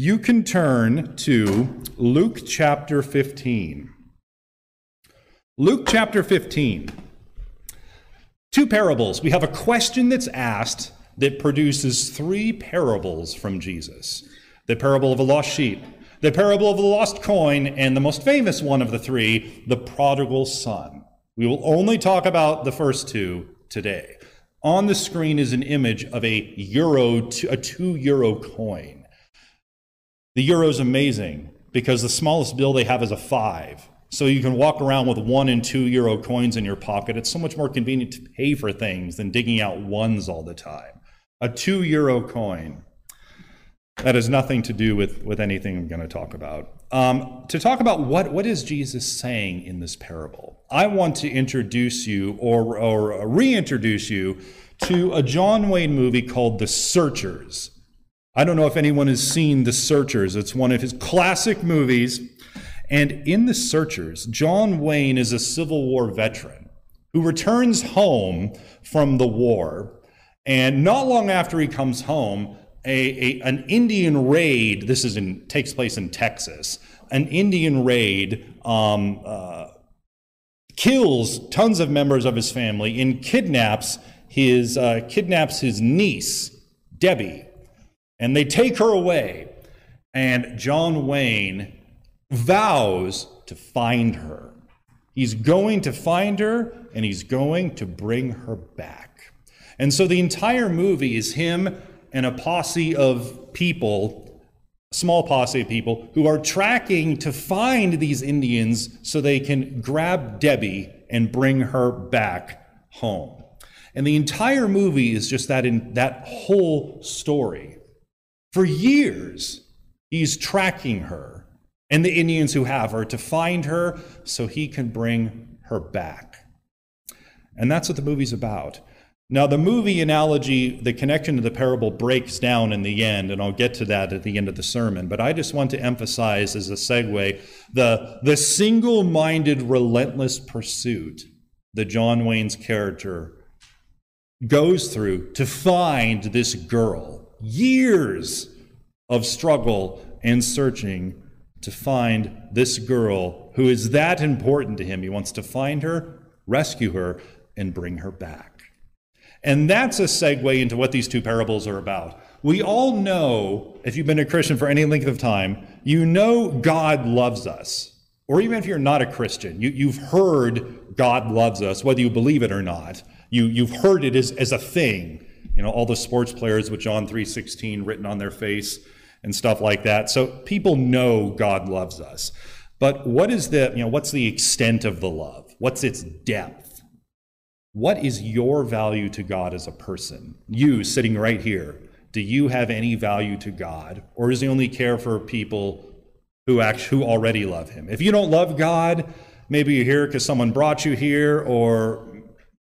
you can turn to Luke chapter 15. Luke chapter 15. Two parables. We have a question that's asked that produces three parables from Jesus the parable of a lost sheep, the parable of the lost coin, and the most famous one of the three, the prodigal son. We will only talk about the first two today. On the screen is an image of a euro, a two euro coin. The euro is amazing because the smallest bill they have is a five. So you can walk around with one and two euro coins in your pocket. It's so much more convenient to pay for things than digging out ones all the time. A two euro coin. That has nothing to do with, with anything I'm going to talk about. Um, to talk about what, what is Jesus saying in this parable, I want to introduce you or, or reintroduce you to a John Wayne movie called The Searchers. I don't know if anyone has seen The Searchers. It's one of his classic movies. And in The Searchers, John Wayne is a Civil War veteran who returns home from the war. And not long after he comes home, a, a, an Indian raid, this is in, takes place in Texas, an Indian raid um, uh, kills tons of members of his family and kidnaps his, uh, kidnaps his niece, Debbie. And they take her away. And John Wayne vows to find her. He's going to find her and he's going to bring her back. And so the entire movie is him and a posse of people, small posse of people, who are tracking to find these Indians so they can grab Debbie and bring her back home. And the entire movie is just that in that whole story. For years, he's tracking her and the Indians who have her to find her so he can bring her back. And that's what the movie's about. Now, the movie analogy, the connection to the parable breaks down in the end, and I'll get to that at the end of the sermon. But I just want to emphasize as a segue the, the single minded, relentless pursuit that John Wayne's character goes through to find this girl. Years of struggle and searching to find this girl who is that important to him. He wants to find her, rescue her, and bring her back. And that's a segue into what these two parables are about. We all know, if you've been a Christian for any length of time, you know God loves us. Or even if you're not a Christian, you, have heard God loves us, whether you believe it or not. You, you've heard it as, as a thing. You know, all the sports players with John 3.16 written on their face and stuff like that. So people know God loves us. But what is the, you know, what's the extent of the love? What's its depth? What is your value to God as a person? You sitting right here, do you have any value to God? Or does he only care for people who actually who already love him? If you don't love God, maybe you're here because someone brought you here or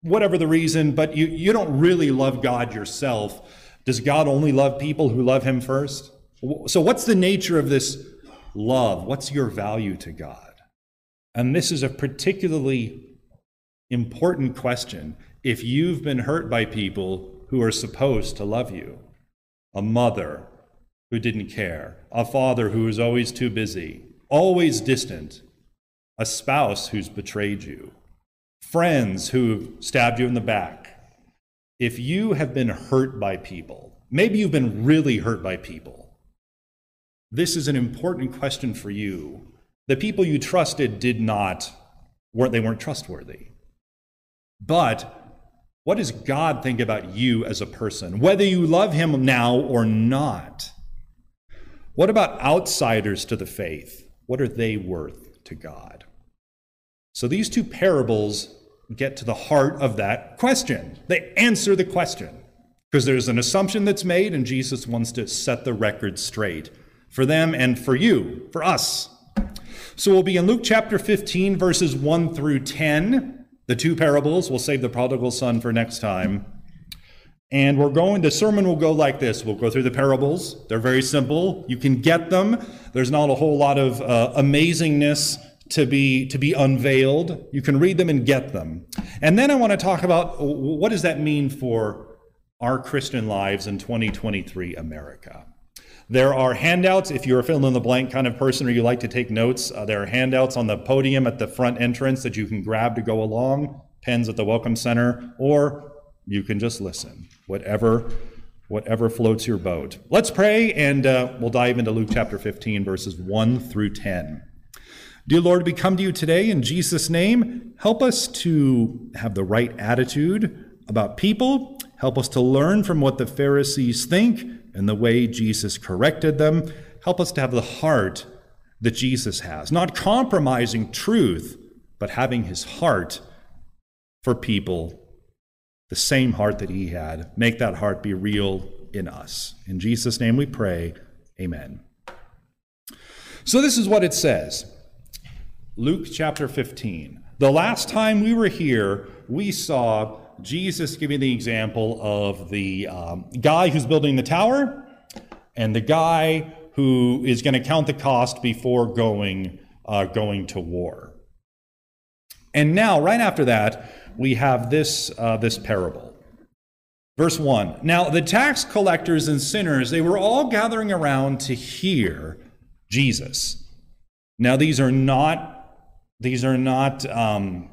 whatever the reason, but you, you don't really love God yourself. Does God only love people who love him first? So, what's the nature of this love? What's your value to God? And this is a particularly important question if you've been hurt by people who are supposed to love you. A mother who didn't care, a father who was always too busy, always distant, a spouse who's betrayed you, friends who've stabbed you in the back. If you have been hurt by people, maybe you've been really hurt by people, this is an important question for you. The people you trusted did not, weren't, they weren't trustworthy. But what does God think about you as a person, whether you love Him now or not? What about outsiders to the faith? What are they worth to God? So these two parables get to the heart of that question. They answer the question because there's an assumption that's made, and Jesus wants to set the record straight for them and for you, for us. So we'll be in Luke chapter 15, verses 1 through 10 the two parables. We'll save the prodigal son for next time. And we're going, the sermon will go like this. We'll go through the parables. They're very simple. You can get them. There's not a whole lot of uh, amazingness to be, to be unveiled. You can read them and get them. And then I want to talk about what does that mean for our Christian lives in 2023 America. There are handouts if you're a fill in the blank kind of person or you like to take notes. Uh, there are handouts on the podium at the front entrance that you can grab to go along, pens at the Welcome Center, or you can just listen. Whatever, whatever floats your boat. Let's pray, and uh, we'll dive into Luke chapter 15, verses 1 through 10. Dear Lord, we come to you today in Jesus' name. Help us to have the right attitude about people. Help us to learn from what the Pharisees think and the way Jesus corrected them. Help us to have the heart that Jesus has, not compromising truth, but having his heart for people, the same heart that he had. Make that heart be real in us. In Jesus' name we pray. Amen. So, this is what it says Luke chapter 15. The last time we were here, we saw Jesus giving the example of the um, guy who's building the tower and the guy who is going to count the cost before going, uh, going to war. And now, right after that, we have this, uh, this parable. Verse 1 Now the tax collectors and sinners, they were all gathering around to hear Jesus. Now these are not these are not um,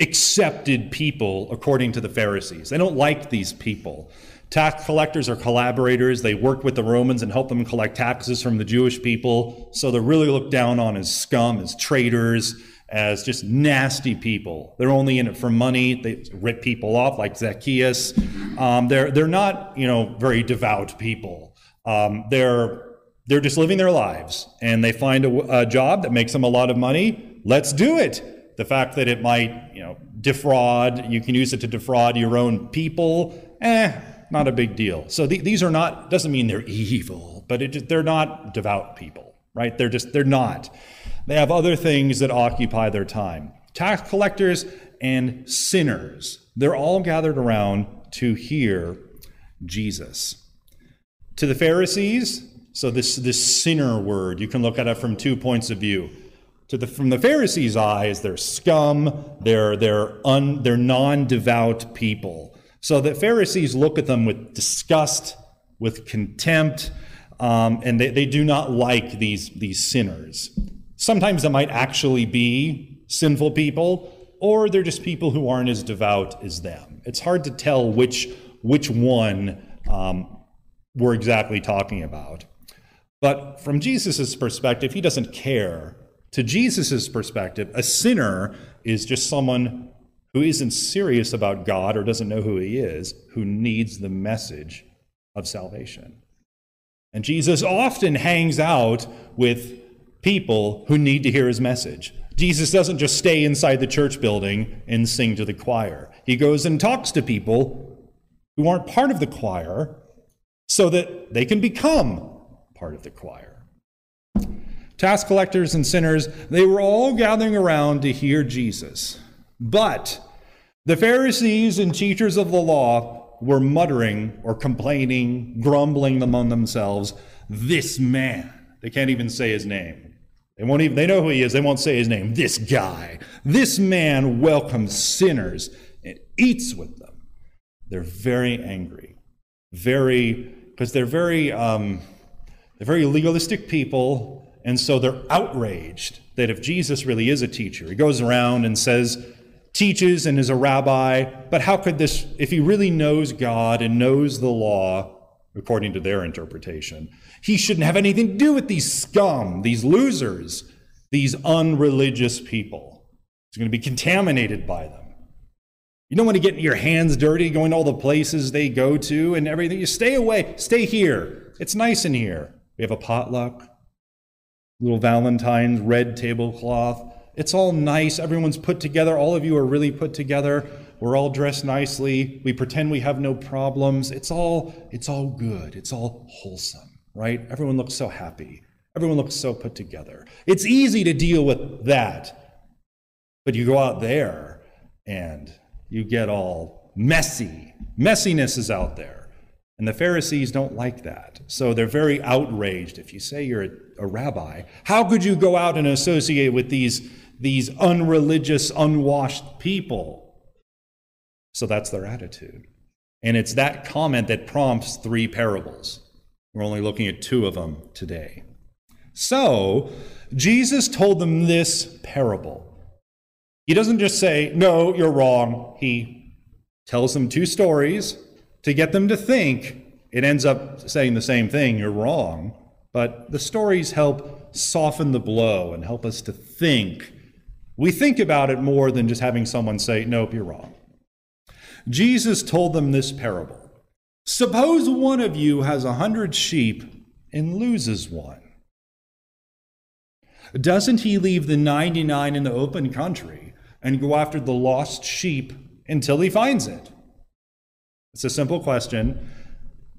accepted people according to the Pharisees. They don't like these people. Tax collectors are collaborators. They work with the Romans and help them collect taxes from the Jewish people. So they're really looked down on as scum, as traitors, as just nasty people. They're only in it for money. They rip people off like Zacchaeus. Um, they're, they're not, you know, very devout people. Um, they're, they're just living their lives and they find a, a job that makes them a lot of money. Let's do it the fact that it might, you know, defraud, you can use it to defraud your own people, eh, not a big deal. So th- these are not, doesn't mean they're evil, but it, they're not devout people, right? They're just, they're not. They have other things that occupy their time. Tax collectors and sinners, they're all gathered around to hear Jesus. To the Pharisees, so this, this sinner word, you can look at it from two points of view to the, from the Pharisees' eyes, they're scum, they're, they're, un, they're non devout people. So the Pharisees look at them with disgust, with contempt, um, and they, they do not like these, these sinners. Sometimes they might actually be sinful people, or they're just people who aren't as devout as them. It's hard to tell which, which one um, we're exactly talking about. But from Jesus' perspective, he doesn't care to Jesus' perspective, a sinner is just someone who isn't serious about God or doesn't know who he is, who needs the message of salvation. And Jesus often hangs out with people who need to hear his message. Jesus doesn't just stay inside the church building and sing to the choir. He goes and talks to people who aren't part of the choir so that they can become part of the choir tax collectors and sinners, they were all gathering around to hear Jesus. But the Pharisees and teachers of the law were muttering or complaining, grumbling among themselves, this man. They can't even say his name. They won't even, they know who he is. They won't say his name. This guy. This man welcomes sinners and eats with them. They're very angry. Very, because they're very, um, they're very legalistic people and so they're outraged that if Jesus really is a teacher, he goes around and says, teaches and is a rabbi, but how could this, if he really knows God and knows the law, according to their interpretation, he shouldn't have anything to do with these scum, these losers, these unreligious people. He's going to be contaminated by them. You don't want to get your hands dirty going to all the places they go to and everything. You stay away, stay here. It's nice in here. We have a potluck little Valentine's red tablecloth. It's all nice. Everyone's put together. All of you are really put together. We're all dressed nicely. We pretend we have no problems. It's all it's all good. It's all wholesome, right? Everyone looks so happy. Everyone looks so put together. It's easy to deal with that. But you go out there and you get all messy. Messiness is out there. And the Pharisees don't like that. So they're very outraged. If you say you're a, a, rabbi, how could you go out and associate with these, these unreligious, unwashed people? So that's their attitude. And it's that comment that prompts three parables. We're only looking at two of them today. So, Jesus told them this parable. He doesn't just say, No, you're wrong. He tells them two stories to get them to think. It ends up saying the same thing, you're wrong. But the stories help soften the blow and help us to think. We think about it more than just having someone say, Nope, you're wrong. Jesus told them this parable Suppose one of you has a hundred sheep and loses one. Doesn't he leave the 99 in the open country and go after the lost sheep until he finds it? It's a simple question,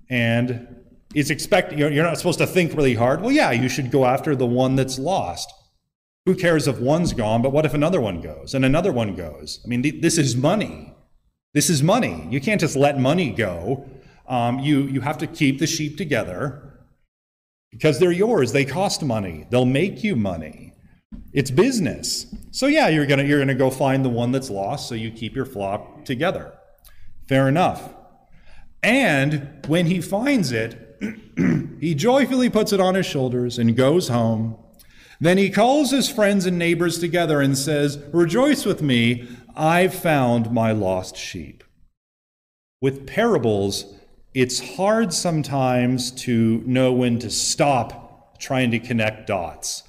and it's expect you're not supposed to think really hard. Well, yeah, you should go after the one that's lost. Who cares if one's gone, but what if another one goes and another one goes? I mean, this is money. This is money. You can't just let money go. Um, you, you have to keep the sheep together because they're yours. They cost money. They'll make you money. It's business. So yeah, you're gonna you're gonna go find the one that's lost, so you keep your flock together. Fair enough. And when he finds it, he joyfully puts it on his shoulders and goes home. Then he calls his friends and neighbors together and says, Rejoice with me, I've found my lost sheep. With parables, it's hard sometimes to know when to stop trying to connect dots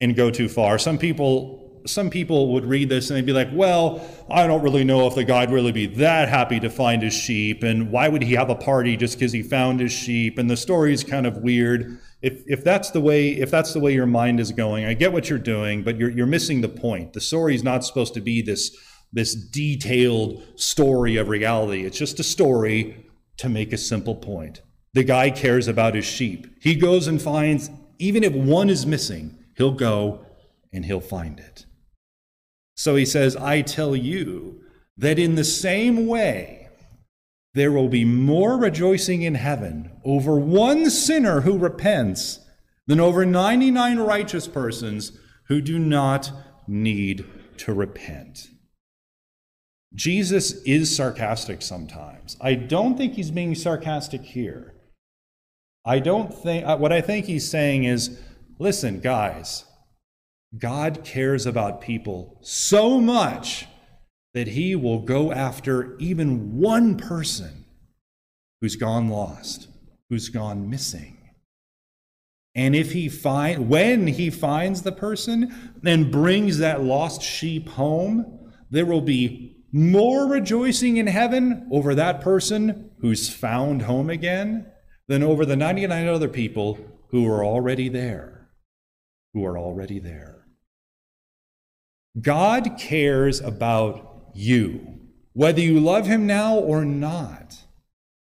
and go too far. Some people some people would read this and they'd be like, well, I don't really know if the guy'd really be that happy to find his sheep, and why would he have a party just because he found his sheep? And the story's kind of weird. If, if that's the way if that's the way your mind is going, I get what you're doing, but you're you're missing the point. The story's not supposed to be this this detailed story of reality. It's just a story to make a simple point. The guy cares about his sheep. He goes and finds, even if one is missing, he'll go and he'll find it. So he says, I tell you that in the same way, there will be more rejoicing in heaven over one sinner who repents than over 99 righteous persons who do not need to repent. Jesus is sarcastic sometimes. I don't think he's being sarcastic here. I don't think, uh, what I think he's saying is listen, guys, God cares about people so much that he will go after even one person who's gone lost, who's gone missing. And if he find when he finds the person and brings that lost sheep home, there will be more rejoicing in heaven over that person who's found home again than over the 99 other people who are already there. Who are already there. God cares about you, whether you love him now or not.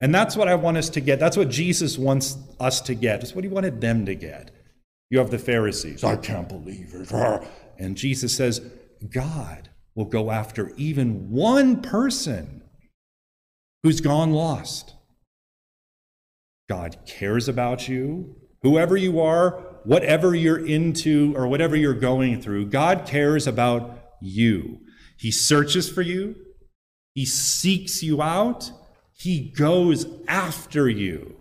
And that's what I want us to get. That's what Jesus wants us to get. That's what he wanted them to get. You have the Pharisees. I can't believe it. And Jesus says, God will go after even one person who's gone lost. God cares about you. Whoever you are, whatever you're into, or whatever you're going through, God cares about you. He searches for you, He seeks you out, He goes after you.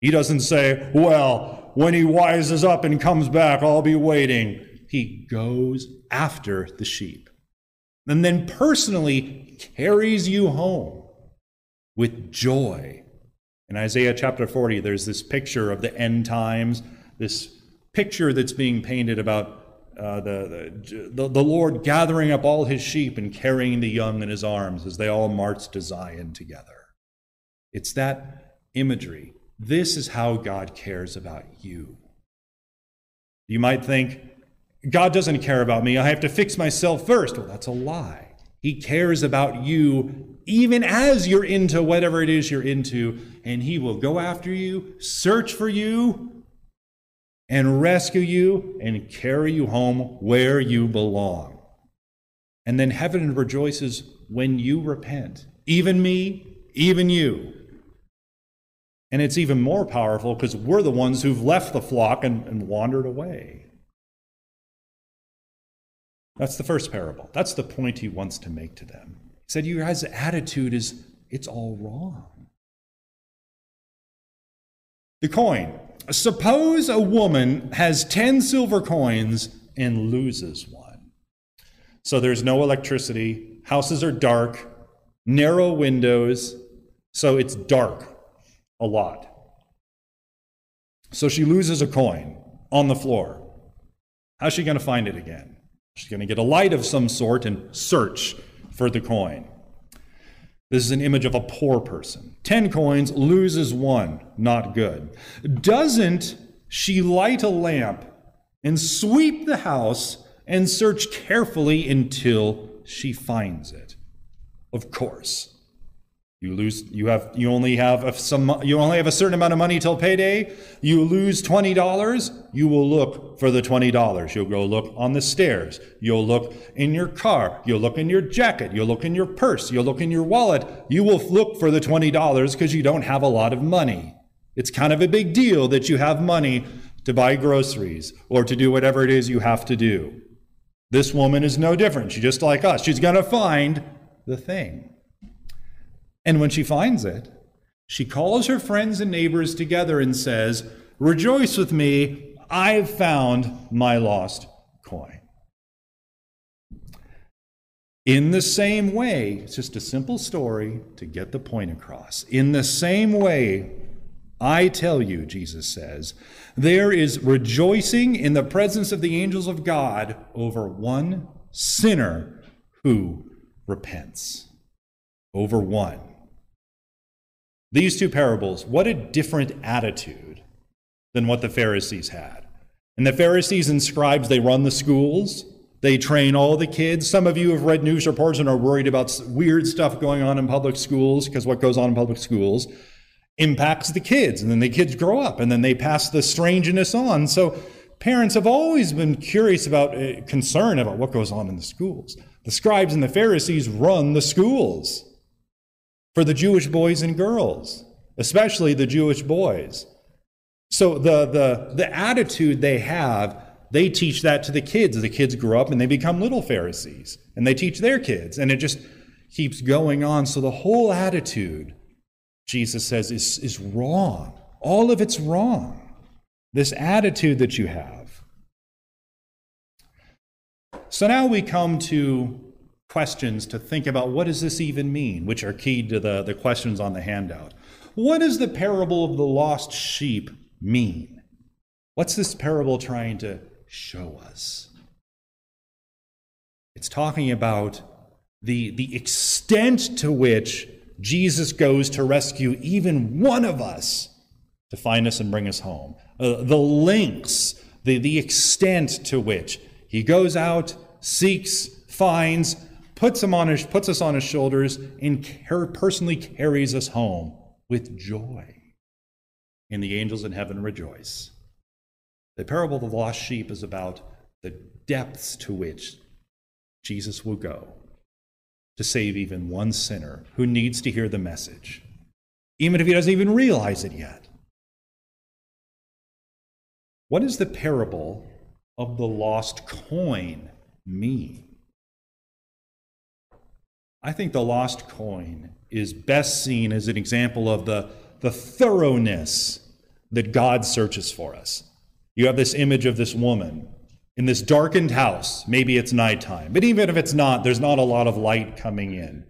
He doesn't say, Well, when He wises up and comes back, I'll be waiting. He goes after the sheep and then personally carries you home with joy. In Isaiah chapter 40, there's this picture of the end times, this picture that's being painted about uh, the, the, the Lord gathering up all his sheep and carrying the young in his arms as they all march to Zion together. It's that imagery. This is how God cares about you. You might think, God doesn't care about me. I have to fix myself first. Well, that's a lie. He cares about you even as you're into whatever it is you're into, and He will go after you, search for you, and rescue you and carry you home where you belong. And then heaven rejoices when you repent. Even me, even you. And it's even more powerful because we're the ones who've left the flock and, and wandered away. That's the first parable. That's the point he wants to make to them. He said, You guys' attitude is, it's all wrong. The coin. Suppose a woman has 10 silver coins and loses one. So there's no electricity, houses are dark, narrow windows, so it's dark a lot. So she loses a coin on the floor. How's she going to find it again? She's going to get a light of some sort and search for the coin. This is an image of a poor person. 10 coins, loses one, not good. Doesn't she light a lamp and sweep the house and search carefully until she finds it? Of course. You lose. You have. You only have some. You only have a certain amount of money till payday. You lose twenty dollars. You will look for the twenty dollars. You'll go look on the stairs. You'll look in your car. You'll look in your jacket. You'll look in your purse. You'll look in your wallet. You will look for the twenty dollars because you don't have a lot of money. It's kind of a big deal that you have money to buy groceries or to do whatever it is you have to do. This woman is no different. She's just like us. She's going to find the thing. And when she finds it, she calls her friends and neighbors together and says, Rejoice with me, I've found my lost coin. In the same way, it's just a simple story to get the point across. In the same way, I tell you, Jesus says, there is rejoicing in the presence of the angels of God over one sinner who repents. Over one. These two parables, what a different attitude than what the Pharisees had. And the Pharisees and scribes, they run the schools, they train all the kids. Some of you have read news reports and are worried about weird stuff going on in public schools because what goes on in public schools impacts the kids. And then the kids grow up and then they pass the strangeness on. So parents have always been curious about, uh, concern about what goes on in the schools. The scribes and the Pharisees run the schools for the Jewish boys and girls, especially the Jewish boys. So the, the, the attitude they have, they teach that to the kids. The kids grow up and they become little Pharisees, and they teach their kids, and it just keeps going on. So the whole attitude, Jesus says, is, is wrong. All of it's wrong. This attitude that you have. So now we come to questions to think about what does this even mean, which are keyed to the, the questions on the handout. What does the parable of the lost sheep mean? What's this parable trying to show us? It's talking about the, the extent to which Jesus goes to rescue even one of us to find us and bring us home. Uh, the lengths, the, the extent to which he goes out, seeks, finds, puts, him on his, puts us on his shoulders, and personally carries us home with joy. And the angels in heaven rejoice. The parable of the lost sheep is about the depths to which Jesus will go to save even one sinner who needs to hear the message, even if he doesn't even realize it yet. What does the parable of the lost coin mean? I think the lost coin is best seen as an example of the, the thoroughness that God searches for us. You have this image of this woman in this darkened house. Maybe it's nighttime, but even if it's not, there's not a lot of light coming in.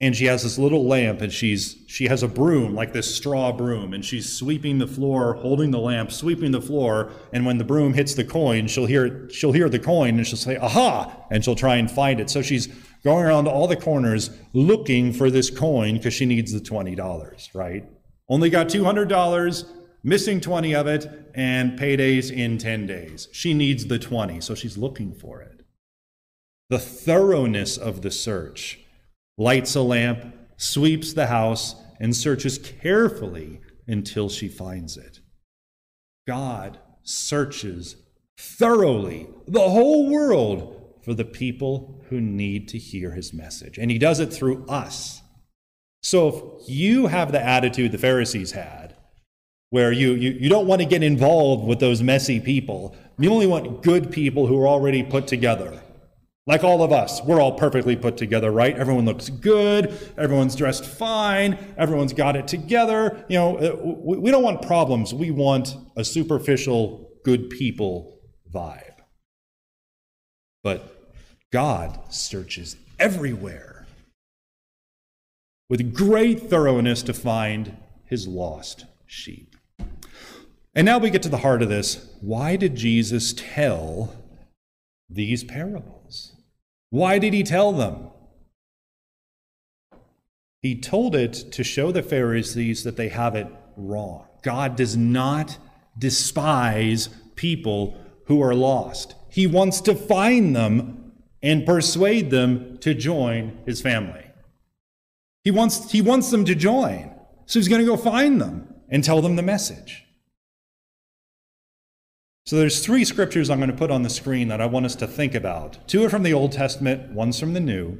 And she has this little lamp and she's she has a broom like this straw broom and she's sweeping the floor, holding the lamp, sweeping the floor, and when the broom hits the coin, she'll hear she'll hear the coin and she'll say, "Aha!" and she'll try and find it. So she's going around all the corners looking for this coin because she needs the $20, right? Only got $200, missing 20 of it, and paydays in 10 days. She needs the 20, so she's looking for it. The thoroughness of the search lights a lamp, sweeps the house, and searches carefully until she finds it. God searches thoroughly the whole world for the people who need to hear his message. And he does it through us. So if you have the attitude the Pharisees had, where you, you, you don't want to get involved with those messy people, you only want good people who are already put together. Like all of us, we're all perfectly put together, right? Everyone looks good, everyone's dressed fine, everyone's got it together. You know, uh, we don't want problems. We want a superficial, good people vibe. But God searches everywhere with great thoroughness to find his lost sheep. And now we get to the heart of this. Why did Jesus tell these parables? Why did he tell them? He told it to show the Pharisees that they have it wrong. God does not despise people who are lost. He wants to find them and persuade them to join his family. He wants, he wants them to join. So he's going to go find them and tell them the message. So there's three scriptures I'm going to put on the screen that I want us to think about. Two are from the Old Testament, one's from the New.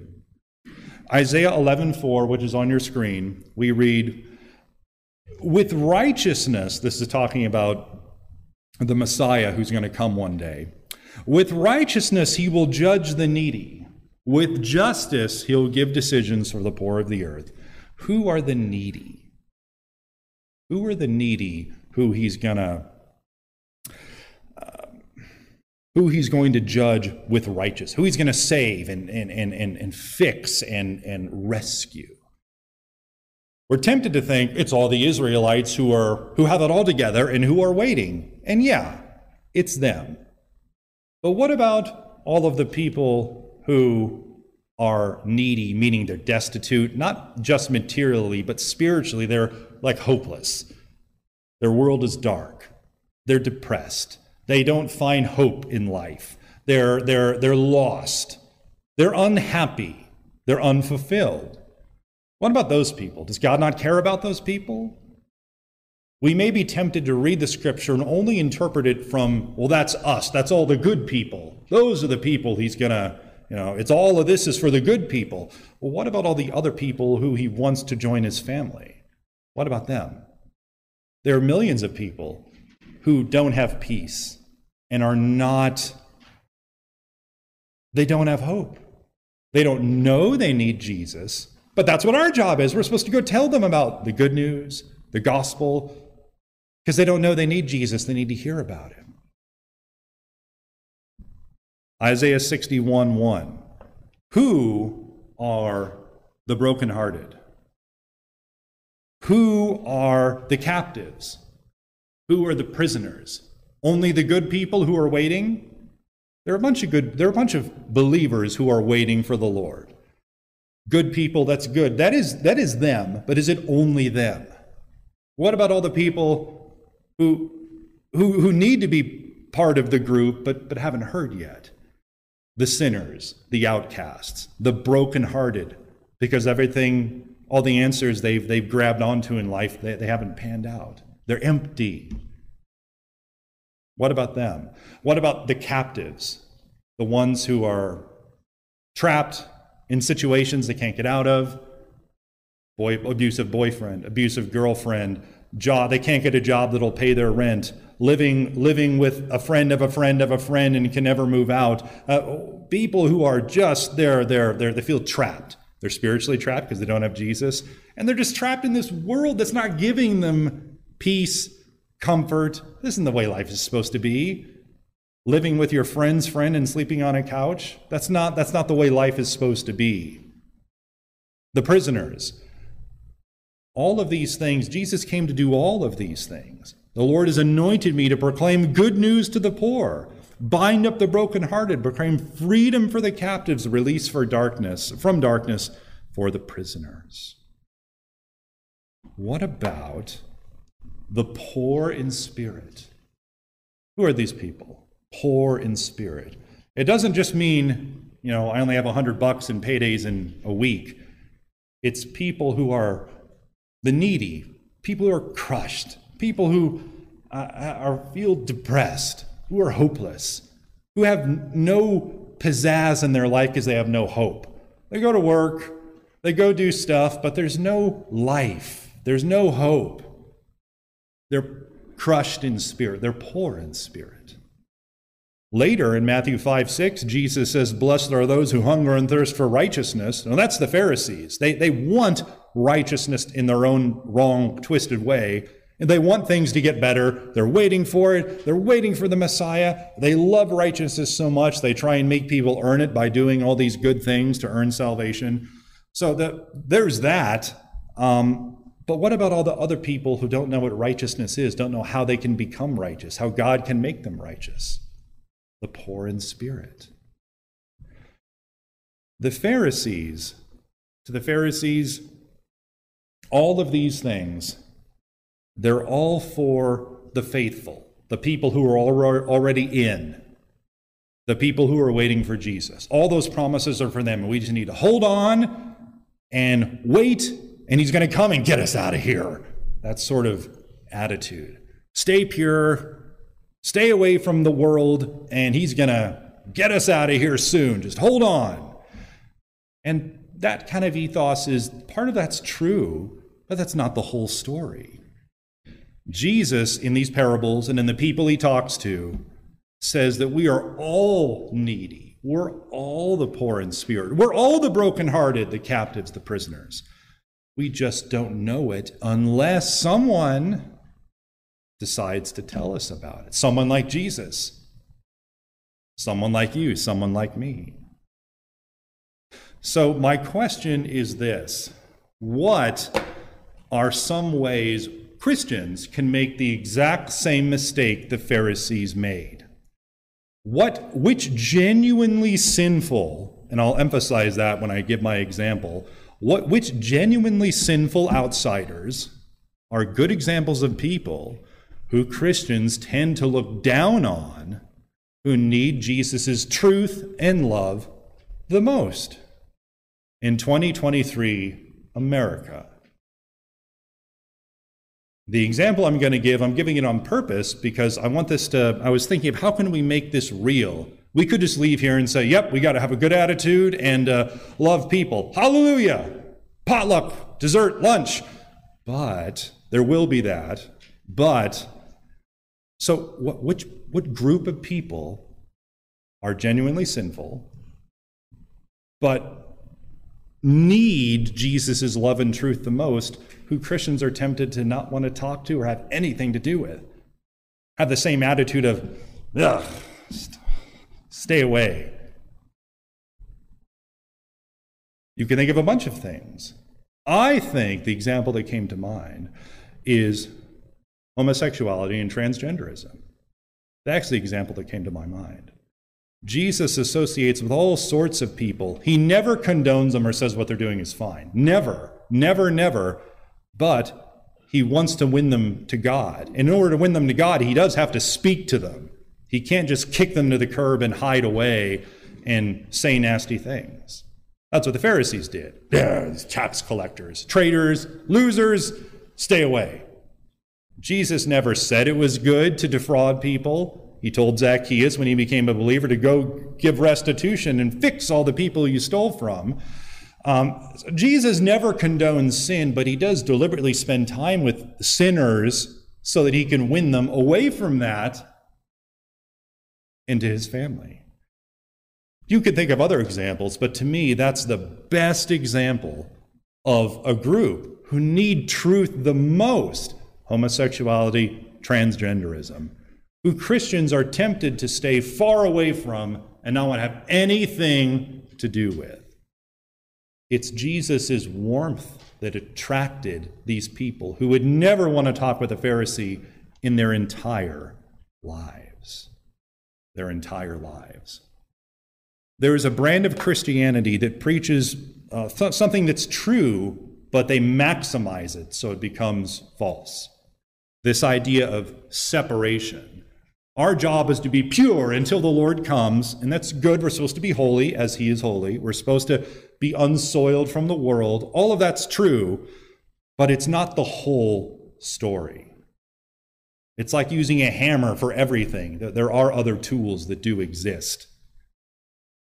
Isaiah 11:4, which is on your screen, we read, "With righteousness, this is talking about the Messiah who's going to come one day. With righteousness he will judge the needy. With justice he'll give decisions for the poor of the earth." Who are the needy? Who are the needy who he's going to uh, who he's going to judge with righteous, who he's going to save and, and, and, and, and fix and, and rescue. We're tempted to think it's all the Israelites who are who have it all together and who are waiting. And yeah, it's them. But what about all of the people who are needy, meaning they're destitute, not just materially, but spiritually, they're like hopeless. Their world is dark. They're depressed. They don't find hope in life. They're, they're, they're lost. They're unhappy. They're unfulfilled. What about those people? Does God not care about those people? We may be tempted to read the scripture and only interpret it from, well, that's us. That's all the good people. Those are the people he's going to, you know, it's all of this is for the good people. Well, what about all the other people who he wants to join his family? What about them? There are millions of people who don't have peace and are not, they don't have hope. They don't know they need Jesus, but that's what our job is. We're supposed to go tell them about the good news, the gospel, because they don't know they need Jesus. They need to hear about him. Isaiah 61 1. Who are the brokenhearted? Who are the captives? Who are the prisoners? Only the good people who are waiting? There are a bunch of good, there are a bunch of believers who are waiting for the Lord. Good people, that's good. That is, that is them, but is it only them? What about all the people who, who, who need to be part of the group but, but haven't heard yet? The sinners, the outcasts, the brokenhearted, because everything, all the answers they've, they've grabbed onto in life, they, they haven't panned out. They're empty. What about them? What about the captives, the ones who are trapped in situations they can't get out of? Boy, abusive boyfriend, abusive girlfriend, job they can't get a job that'll pay their rent, living living with a friend of a friend of a friend and can never move out. Uh, people who are just they're they're, they're they feel trapped. They're spiritually trapped because they don't have Jesus, and they're just trapped in this world that's not giving them peace, comfort. This isn't the way life is supposed to be. Living with your friend's friend and sleeping on a couch, that's not, that's not the way life is supposed to be. The prisoners, all of these things, Jesus came to do all of these things. The Lord has anointed me to proclaim good news to the poor, bind up the brokenhearted, proclaim freedom for the captives, release for darkness, from darkness for the prisoners. What about the poor in spirit. Who are these people? Poor in spirit. It doesn't just mean, you know, I only have 100 bucks in paydays in a week. It's people who are the needy, people who are crushed, people who uh, uh are, feel depressed, who are hopeless, who have no pizzazz in their life because they have no hope. They go to work, they go do stuff, but there's no life, there's no hope. They're crushed in spirit, they're poor in spirit. Later in Matthew 5 6, Jesus says, Blessed are those who hunger and thirst for righteousness. Now that's the Pharisees. They, they want righteousness in their own wrong, twisted way. And they want things to get better. They're waiting for it. They're waiting for the Messiah. They love righteousness so much, they try and make people earn it by doing all these good things to earn salvation. So the, there's that. Um, but what about all the other people who don't know what righteousness is, don't know how they can become righteous, how God can make them righteous? The poor in spirit. The Pharisees, to the Pharisees, all of these things, they're all for the faithful, the people who are already in, the people who are waiting for Jesus. All those promises are for them, and we just need to hold on and wait and he's going to come and get us out of here. That sort of attitude. Stay pure, stay away from the world, and he's going to get us out of here soon. Just hold on. And that kind of ethos is part of that's true, but that's not the whole story. Jesus, in these parables and in the people he talks to, says that we are all needy. We're all the poor in spirit. We're all the brokenhearted, the captives, the prisoners. We just don't know it unless someone decides to tell us about it. Someone like Jesus, someone like you, someone like me. So, my question is this What are some ways Christians can make the exact same mistake the Pharisees made? What, which genuinely sinful, and I'll emphasize that when I give my example, what, which genuinely sinful outsiders are good examples of people who Christians tend to look down on who need Jesus' truth and love the most? In 2023, America. The example I'm going to give, I'm giving it on purpose because I want this to, I was thinking of how can we make this real? We could just leave here and say, yep, we got to have a good attitude and uh, love people. Hallelujah! Potluck, dessert, lunch. But there will be that. But so, what, which, what group of people are genuinely sinful, but need Jesus' love and truth the most, who Christians are tempted to not want to talk to or have anything to do with? Have the same attitude of, ugh, Stay away. You can think of a bunch of things. I think the example that came to mind is homosexuality and transgenderism. That's the example that came to my mind. Jesus associates with all sorts of people. He never condones them or says what they're doing is fine. Never, never, never. But he wants to win them to God. And in order to win them to God, he does have to speak to them. He can't just kick them to the curb and hide away and say nasty things. That's what the Pharisees did. Yeah, tax collectors, traitors, losers, stay away. Jesus never said it was good to defraud people. He told Zacchaeus when he became a believer to go give restitution and fix all the people you stole from. Um, Jesus never condones sin, but he does deliberately spend time with sinners so that he can win them away from that into his family. You could think of other examples, but to me, that's the best example of a group who need truth the most homosexuality, transgenderism, who Christians are tempted to stay far away from and not want to have anything to do with. It's Jesus' warmth that attracted these people who would never want to talk with a Pharisee in their entire lives their entire lives. There is a brand of Christianity that preaches uh, th- something that's true, but they maximize it so it becomes false. This idea of separation. Our job is to be pure until the Lord comes, and that's good. We're supposed to be holy as He is holy. We're supposed to be unsoiled from the world. All of that's true, but it's not the whole story. It's like using a hammer for everything. There are other tools that do exist.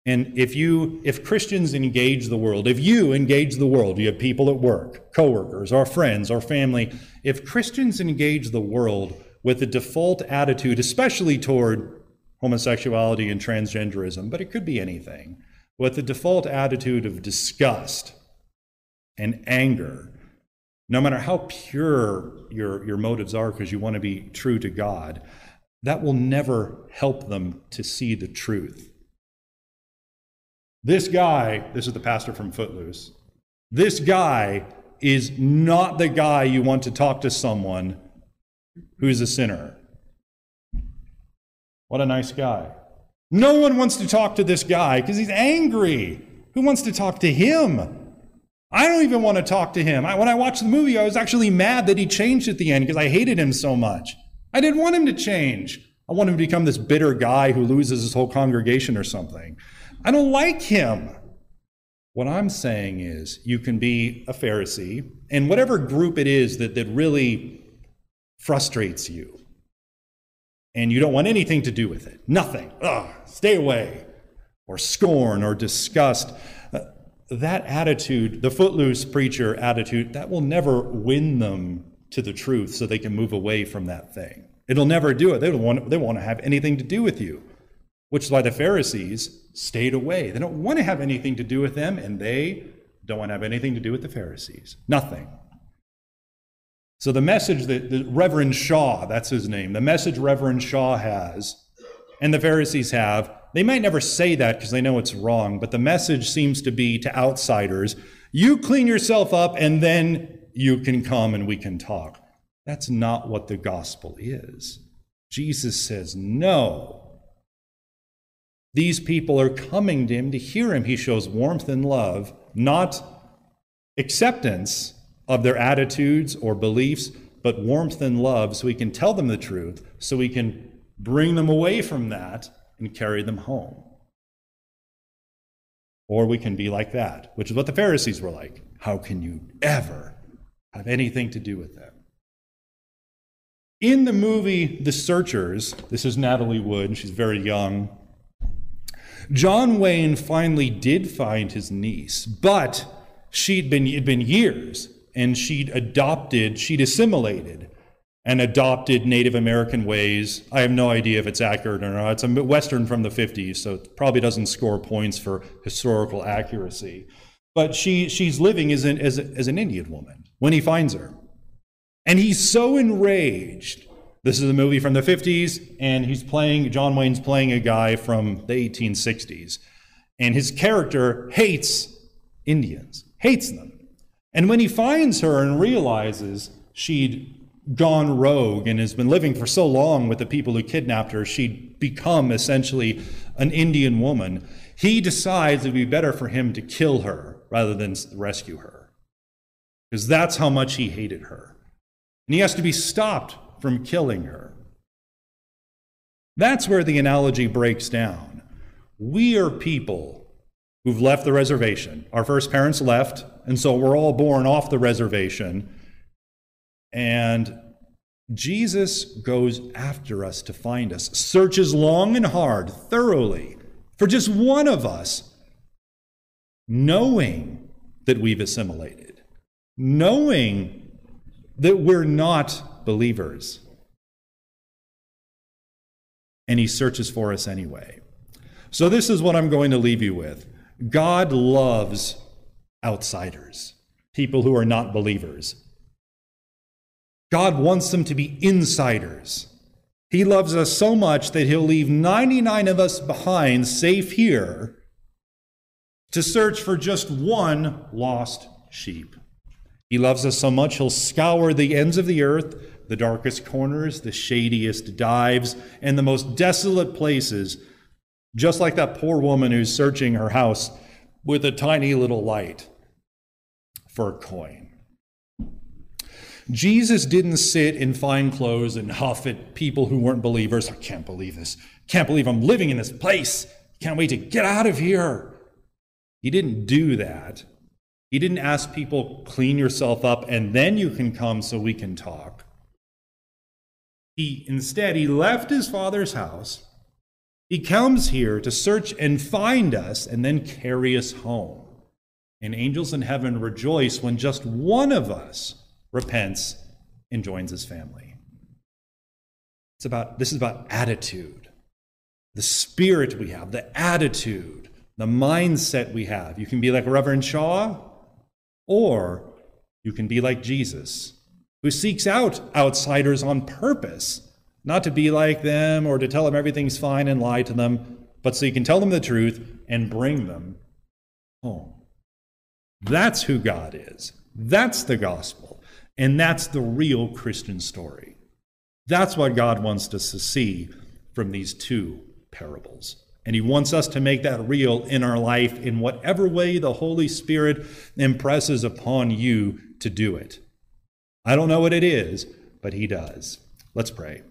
And if you if Christians engage the world, if you engage the world, you have people at work, coworkers, our friends, our family, if Christians engage the world with a default attitude, especially toward homosexuality and transgenderism, but it could be anything, with the default attitude of disgust and anger, no matter how pure your, your motives are because you want to be true to God, that will never help them to see the truth. This guy, this is the pastor from Footloose, this guy is not the guy you want to talk to someone who's a sinner. What a nice guy. No one wants to talk to this guy because he's angry. Who wants to talk to him? I don't even want to talk to him. I, when I watched the movie, I was actually mad that he changed at the end because I hated him so much. I didn't want him to change. I want him to become this bitter guy who loses his whole congregation or something. I don't like him. What I'm saying is, you can be a Pharisee, and whatever group it is that, that really frustrates you, and you don't want anything to do with it, nothing, ugh, stay away, or scorn or disgust, uh, that attitude, the footloose preacher attitude, that will never win them to the truth so they can move away from that thing. It'll never do it. They don't want, they want to have anything to do with you, which is why the Pharisees stayed away. They don't want to have anything to do with them, and they don't want to have anything to do with the Pharisees. Nothing. So the message that the Reverend Shaw, that's his name, the message Reverend Shaw has, and the Pharisees have, they might never say that because they know it's wrong, but the message seems to be to outsiders you clean yourself up and then you can come and we can talk. That's not what the gospel is. Jesus says, no. These people are coming to him to hear him. He shows warmth and love, not acceptance of their attitudes or beliefs, but warmth and love so we can tell them the truth, so we can bring them away from that and carry them home. Or we can be like that, which is what the Pharisees were like. How can you ever have anything to do with them? In the movie The Searchers, this is Natalie Wood, and she's very young. John Wayne finally did find his niece, but she'd been, it'd been years, and she'd adopted, she'd assimilated and adopted Native American ways. I have no idea if it's accurate or not. It's a Western from the 50s, so it probably doesn't score points for historical accuracy. But she, she's living as an, as, a, as an Indian woman when he finds her. And he's so enraged. This is a movie from the 50s, and he's playing, John Wayne's playing a guy from the 1860s. And his character hates Indians, hates them. And when he finds her and realizes she'd gone rogue and has been living for so long with the people who kidnapped her, she'd become essentially an Indian woman, he decides it would be better for him to kill her rather than rescue her. Because that's how much he hated her. And he has to be stopped from killing her. That's where the analogy breaks down. We are people who've left the reservation. Our first parents left, and so we're all born off the reservation. And Jesus goes after us to find us, searches long and hard, thoroughly, for just one of us, knowing that we've assimilated, knowing that we're not believers. And he searches for us anyway. So, this is what I'm going to leave you with God loves outsiders, people who are not believers. God wants them to be insiders. He loves us so much that he'll leave 99 of us behind, safe here, to search for just one lost sheep. He loves us so much, he'll scour the ends of the earth, the darkest corners, the shadiest dives, and the most desolate places, just like that poor woman who's searching her house with a tiny little light for a coin. Jesus didn't sit in fine clothes and huff at people who weren't believers. I can't believe this. Can't believe I'm living in this place. Can't wait to get out of here. He didn't do that. He didn't ask people, clean yourself up and then you can come so we can talk. He instead he left his father's house. He comes here to search and find us and then carry us home. And angels in heaven rejoice when just one of us repents and joins his family. It's about this is about attitude. the spirit we have, the attitude, the mindset we have. You can be like Reverend Shaw, or you can be like Jesus, who seeks out outsiders on purpose, not to be like them or to tell them everything's fine and lie to them, but so you can tell them the truth and bring them home. That's who God is. That's the gospel. And that's the real Christian story. That's what God wants us to see from these two parables. And He wants us to make that real in our life in whatever way the Holy Spirit impresses upon you to do it. I don't know what it is, but He does. Let's pray.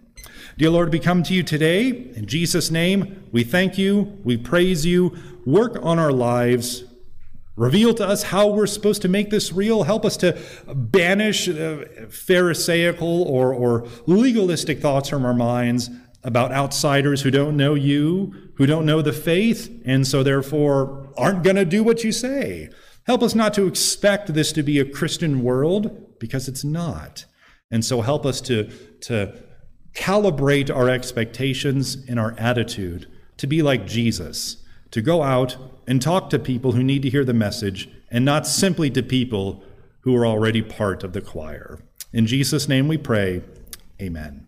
Dear Lord, we come to you today. In Jesus' name, we thank you, we praise you. Work on our lives. Reveal to us how we're supposed to make this real. Help us to banish uh, Pharisaical or, or legalistic thoughts from our minds about outsiders who don't know you, who don't know the faith, and so therefore aren't going to do what you say. Help us not to expect this to be a Christian world because it's not. And so help us to, to calibrate our expectations and our attitude to be like Jesus, to go out and talk to people who need to hear the message and not simply to people who are already part of the choir. In Jesus' name we pray, amen.